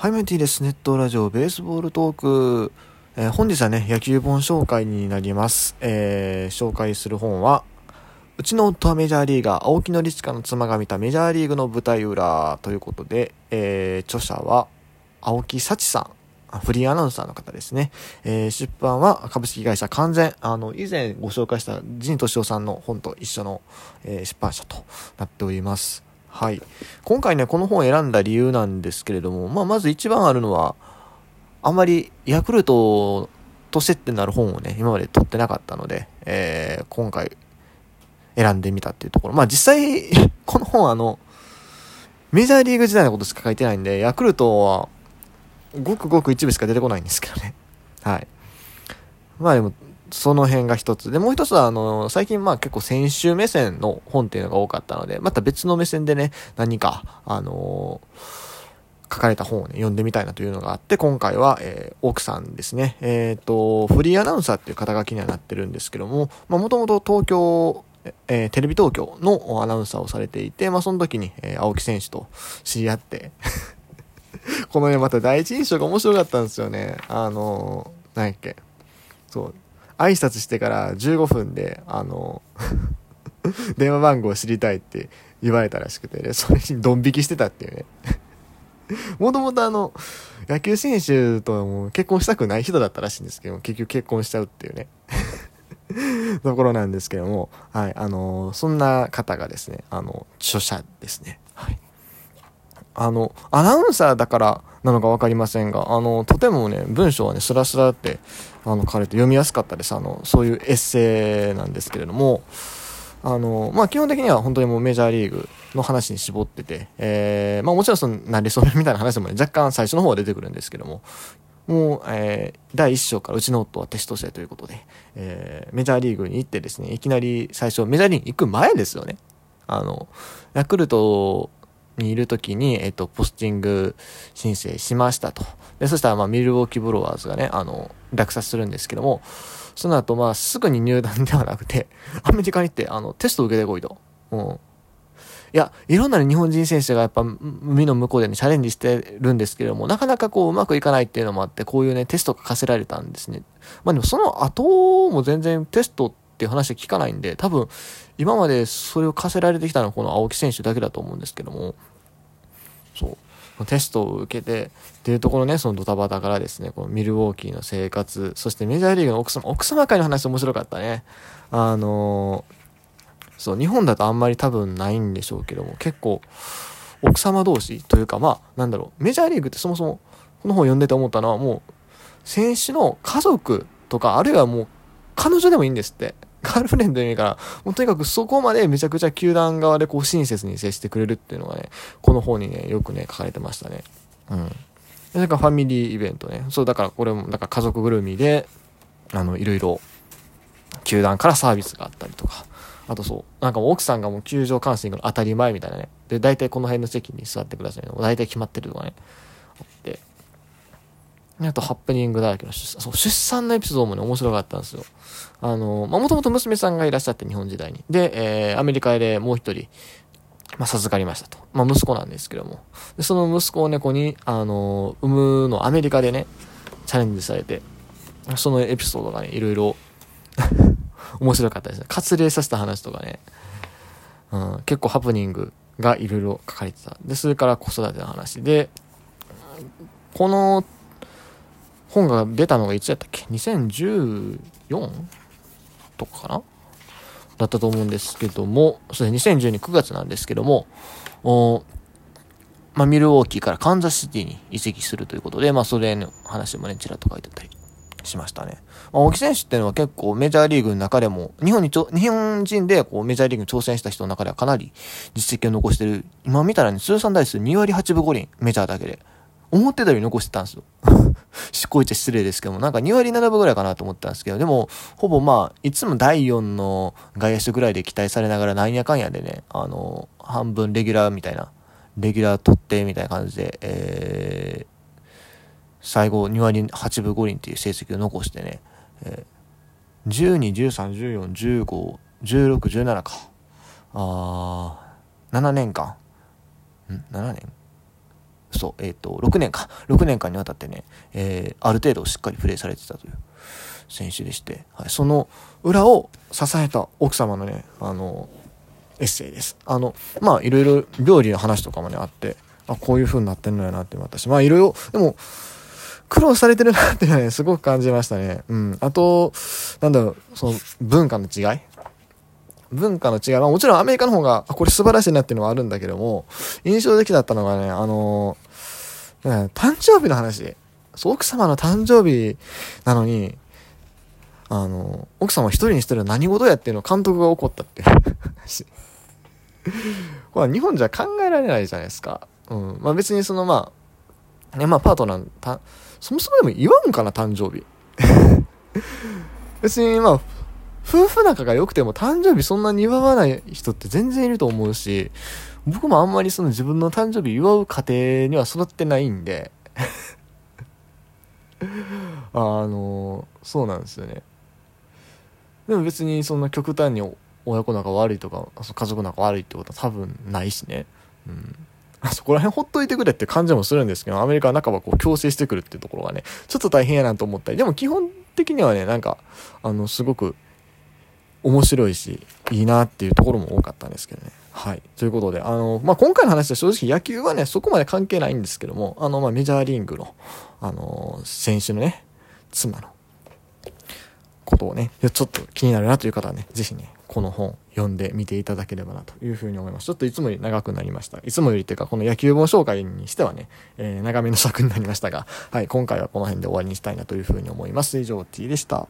はい、メンティーです。ネットラジオベースボールトーク。えー本日はね、野球本紹介になります。えー紹介する本は、うちの夫はメジャーリーガー、青木のりちかの妻が見たメジャーリーグの舞台裏ということで、えー著者は、青木幸さん。フリーアナウンサーの方ですね。えー出版は株式会社完全。あの、以前ご紹介した陣敏夫さんの本と一緒の、え出版社となっております。はい。今回ね、この本を選んだ理由なんですけれども、まあ、まず一番あるのは、あまりヤクルトと接点のある本をね、今まで取ってなかったので、えー今回選んでみたっていうところ。まあ実際、この本あの、メジャーリーグ時代のことしか書いてないんで、ヤクルトは、ごくごく一部しか出てこないんですけどね。はい。まあでも、その辺が一つ。で、もう一つは、あの、最近まあ結構選手目線の本っていうのが多かったので、また別の目線でね、何か、あの書かれた本をね、読んでみたいなというのがあって、今回は、えー奥さんですね。えっ、と、フリーアナウンサーっていう肩書きにはなってるんですけども、まあもともと東京、えーテレビ東京のアナウンサーをされていて、まあその時に、えー青木選手と知り合って、このね、また第一印象が面白かったんですよね。あのー、何やっけ。そう。挨拶してから15分で、あの 電話番号を知りたいって言われたらしくてね、それにドン引きしてたっていうね。もともとあの、野球選手とも結婚したくない人だったらしいんですけど、結局結婚しちゃうっていうね。ところなんですけども、はい、あのそんな方がですね、あの、著者ですね。はい。あの、アナウンサーだからなのかわかりませんが、あの、とてもね、文章はね、スラスラって、あの、書かれて読みやすかったです。あの、そういうエッセイなんですけれども、あの、まあ、基本的には本当にもうメジャーリーグの話に絞ってて、えー、まあ、もちろんその、なりそめみたいな話もね、若干最初の方は出てくるんですけども、もう、えー、第一章からうちの夫はテスト生ということで、えー、メジャーリーグに行ってですね、いきなり最初、メジャーリーグに行く前ですよね。あの、ヤクルトにいる時に、えっ、と、ポスティング申請しましたと。で、そしたら、まあ、ミルウォーキーブロワーズがね、あの、落札するんですけども、その後、まあ、すぐに入団ではなくて、アメリカに行って、あの、テストを受けてこいと。うん。いや、いろんな日本人選手がやっぱ海の向こうでね、チャレンジしてるんですけれども、なかなかこううまくいかないっていうのもあって、こういうね、テストが課せられたんですね。まあでもその後も全然テストっていう話は聞かないんで、多分今までそれを課せられてきたのはこの青木選手だけだと思うんですけども、そう。テストを受けて、っていうところね、そのドタバタからですね、このミルウォーキーの生活、そしてメジャーリーグの奥様、奥様会の話面白かったね。あのそう、日本だとあんまり多分ないんでしょうけども、結構、奥様同士というか、まあ、なんだろう、メジャーリーグってそもそも、この本読んでて思ったのは、もう、選手の家族とか、あるいはもう、彼女でもいいんですって。ールフレンドでもいいから、もうとにかくそこまでめちゃくちゃ球団側でこう親切に接してくれるっていうのがね、この本にね、よくね、書かれてましたね。うん。でそれかファミリーイベントね。そう、だからこれも、だから家族ぐるみで、あの、いろいろ、球団からサービスがあったりとか、あとそう、なんか奥さんがもう球場観戦行くの当たり前みたいなね。で、大体この辺の席に座ってくださいね。大体決まってるとかね。あ。と、ハプニングだらけの出産。そう、出産のエピソードもね、面白かったんですよ。あの、まあ、もともと娘さんがいらっしゃって、日本時代に。で、えー、アメリカでもう一人、まあ、授かりましたと。まあ、息子なんですけども。で、その息子をね、こに、あの、産むのアメリカでね、チャレンジされて、そのエピソードがね、いろいろ 面白かったですね。割礼させた話とかね、うん、結構ハプニングがいろいろ書かれてた。で、それから子育ての話で、この本が出たのがいつやったっけ ?2014? とかかな？だったと思うんですけども、それ2012 9月なんですけども、おまあ、ミルウォーキーからカンザスシティに移籍するということで、まあ、それの話もね、ちらっと書いてたりしましたね。まあ、青木選手っていうのは結構メジャーリーグの中でも、日本にちょ、日本人でこうメジャーリーグに挑戦した人の中ではかなり実績を残してる。今見たらね、通算打率2割8分5厘、メジャーだけで。思ってたより残してたんですよ。しっこいちゃ失礼ですけども、なんか2割7分ぐらいかなと思ったんですけど、でも、ほぼまあ、いつも第4の外野手ぐらいで期待されながら、なんやかんやでね、あの、半分レギュラーみたいな、レギュラー取ってみたいな感じで、えー、最後2割8分5厘っていう成績を残してね、えー、12、13、14、15、16、17か。あー、7年間。ん ?7 年？そう、えっ、ー、と、6年か、6年間にわたってね、えー、ある程度しっかりプレーされてたという選手でして、はい、その裏を支えた奥様のね、あの、エッセイです。あの、まあ、いろいろ料理の話とかもね、あって、あ、こういう風になってんのやなって私、まあ、いろいろ、でも、苦労されてるなっていうのはね、すごく感じましたね。うん。あと、なんだろう、その文化の違い文化の違い。まあもちろんアメリカの方が、これ素晴らしいなっていうのはあるんだけども、印象的だったのがね、あのー、誕生日の話。そう、奥様の誕生日なのに、あの、奥様一人にしてる何事やっていうのを監督が怒ったっていう話。これ日本じゃ考えられないじゃないですか。うん。まあ別にそのまあ、ね、まあパートナー、た、そもそもでも言わんかな、誕生日。別にまあ、夫婦仲が良くても誕生日そんなに祝わない人って全然いると思うし、僕もあんまりその自分の誕生日祝う家庭には育ってないんで あの、そうなんですよね。でも別にそんな極端に親子仲悪いとか、家族仲悪いってことは多分ないしね。うん。そこら辺ほっといてくれって感じもするんですけど、アメリカは半ばこう強制してくるっていうところがね、ちょっと大変やなと思ったり、でも基本的にはね、なんか、あの、すごく面白いし、いいなっていうところも多かったんですけどね。はい。ということで、あの、まあ、今回の話は正直野球はね、そこまで関係ないんですけども、あの、まあ、メジャーリーグの、あの、選手のね、妻のことをね、ちょっと気になるなという方はね、ぜひね、この本読んでみていただければなというふうに思います。ちょっといつもより長くなりました。いつもよりっていうか、この野球本紹介にしてはね、えー、長めの尺になりましたが、はい、今回はこの辺で終わりにしたいなというふうに思います。以上、T でした。